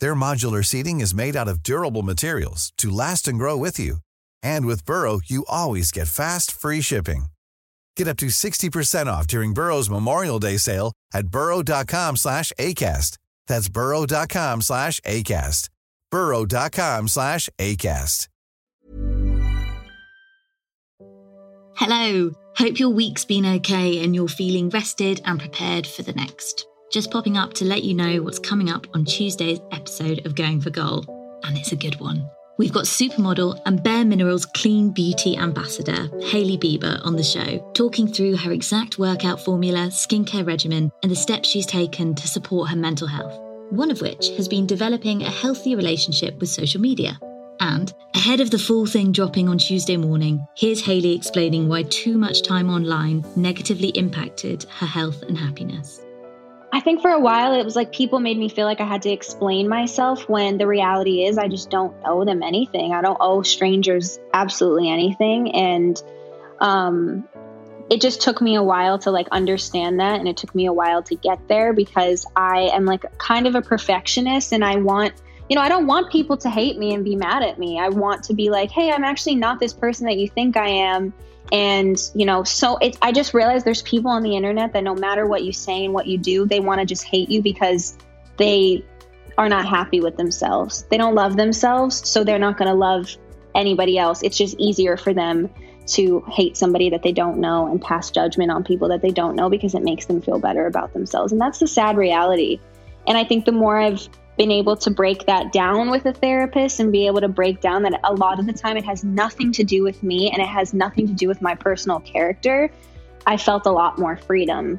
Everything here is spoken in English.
Their modular seating is made out of durable materials to last and grow with you. And with Burrow, you always get fast, free shipping. Get up to 60% off during Burrow's Memorial Day sale at burrow.com slash ACAST. That's burrow.com slash ACAST. burrow.com slash ACAST. Hello. Hope your week's been okay and you're feeling rested and prepared for the next. Just popping up to let you know what's coming up on Tuesday's episode of Going for Goal. And it's a good one. We've got supermodel and Bare Minerals clean beauty ambassador, Hailey Bieber, on the show, talking through her exact workout formula, skincare regimen, and the steps she's taken to support her mental health. One of which has been developing a healthy relationship with social media. And ahead of the full thing dropping on Tuesday morning, here's Hailey explaining why too much time online negatively impacted her health and happiness. I think for a while it was like people made me feel like I had to explain myself when the reality is I just don't owe them anything. I don't owe strangers absolutely anything. And um, it just took me a while to like understand that. And it took me a while to get there because I am like kind of a perfectionist and I want you know, I don't want people to hate me and be mad at me. I want to be like, hey, I'm actually not this person that you think I am. And you know so it's i just realized there's people on the internet that no matter what you say and what you do they want to just hate you because they are not happy with themselves. They don't love themselves so they're not going to love anybody else. It's just easier for them to hate somebody that they don't know and pass judgment on people that they don't know because it makes them feel better about themselves. And that's the sad reality. And i think the more i've been able to break that down with a therapist and be able to break down that a lot of the time it has nothing to do with me and it has nothing to do with my personal character, I felt a lot more freedom